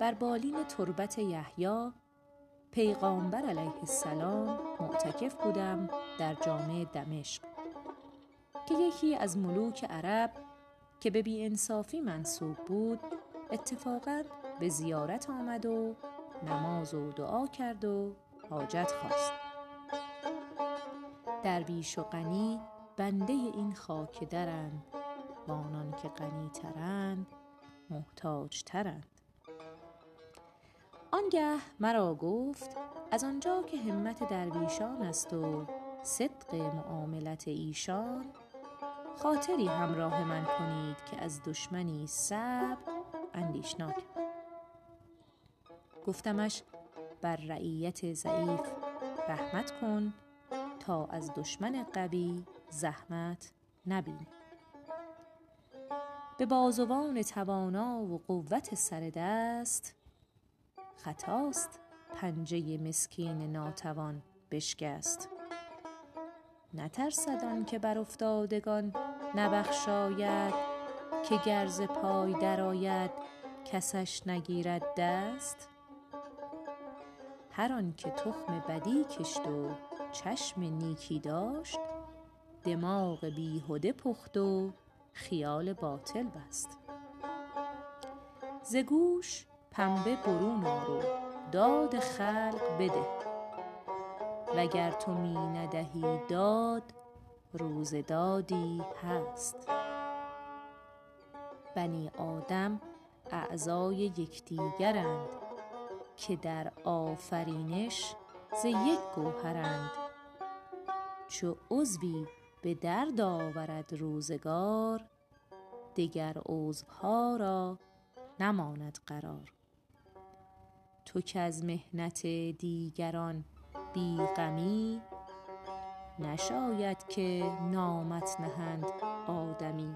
بر بالین تربت یحیی پیغامبر علیه السلام معتکف بودم در جامع دمشق که یکی از ملوک عرب که به بیانصافی منصوب بود اتفاقا به زیارت آمد و نماز و دعا کرد و حاجت خواست. درویش و غنی بنده این خاک درند و آنان که غنی ترند محتاج ترند آنگه مرا گفت از آنجا که همت درویشان است و صدق معاملت ایشان خاطری همراه من کنید که از دشمنی صعب اندیشناک. گفتمش بر رعیت ضعیف رحمت کن تا از دشمن قوی زحمت نبینی. به بازوان توانا و قوت سر دست. خطاست پنجه مسکین ناتوان بشکست. نترسد آن که بر افتادگان نبخشاید که گر ز پای درآید کسش نگیرد دست. هر آن که تخم بدی کشت و چشم نیکی داشت دماغ بیهده پخت و خیال باطل بست. ز گوش پنبه برون آر و داد خلق بده. وگر تو می ندهی داد روز دادی هست. بنی آدم اعضای یکدیگرند که در آفرینش ز یک گوهرند. چو عضوی به درد آورد روزگار دگر عضوها را نماند قرار. تو کز محنت دیگران بی غمی نشاید که نامت نهند آدمی.